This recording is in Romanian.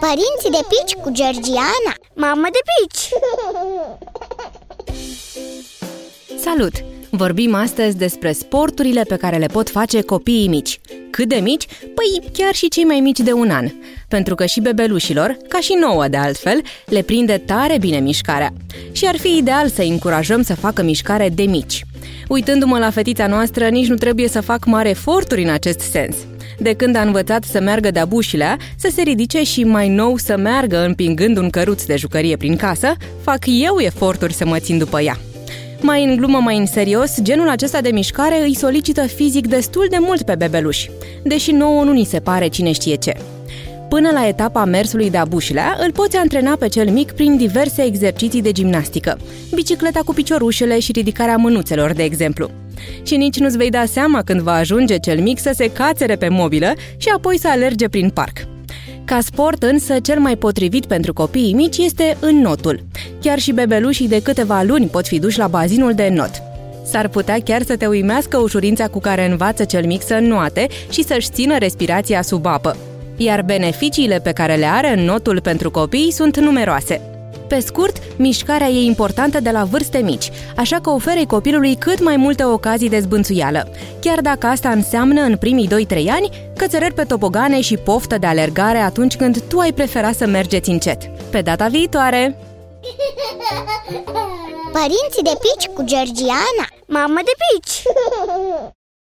Părinții de pici cu Georgiana Mamă de pici! Salut! Vorbim astăzi despre sporturile pe care le pot face copiii mici. Cât de mici? Păi chiar și cei mai mici de un an. Pentru că și bebelușilor, ca și nouă de altfel, le prinde tare bine mișcarea. Și ar fi ideal să încurajăm să facă mișcare de mici. Uitându-mă la fetița noastră, nici nu trebuie să fac mare eforturi în acest sens. De când a învățat să meargă de-a bușilea, să se ridice și mai nou să meargă împingând un căruț de jucărie prin casă, fac eu eforturi să mă țin după ea. Mai în glumă, mai în serios, genul acesta de mișcare îi solicită fizic destul de mult pe bebeluși, deși nouă nu ni se pare cine știe ce. Până la etapa mersului de abușilea, îl poți antrena pe cel mic prin diverse exerciții de gimnastică, bicicleta cu piciorușele și ridicarea mânuțelor, de exemplu. Și nici nu-ți vei da seama când va ajunge cel mic să se cațere pe mobilă și apoi să alerge prin parc. Ca sport însă, cel mai potrivit pentru copiii mici este înnotul. Chiar și bebelușii de câteva luni pot fi duși la bazinul de not. S-ar putea chiar să te uimească ușurința cu care învață cel mic să înnoate și să-și țină respirația sub apă. Iar beneficiile pe care le are înnotul pentru copii sunt numeroase. Pe scurt, mișcarea e importantă de la vârste mici, așa că oferi copilului cât mai multe ocazii de zbânțuială, chiar dacă asta înseamnă în primii 2-3 ani cățărări pe topogane și poftă de alergare atunci când tu ai prefera să mergeți încet. Pe data viitoare! Părinții de pici cu Georgiana Mamă de pici!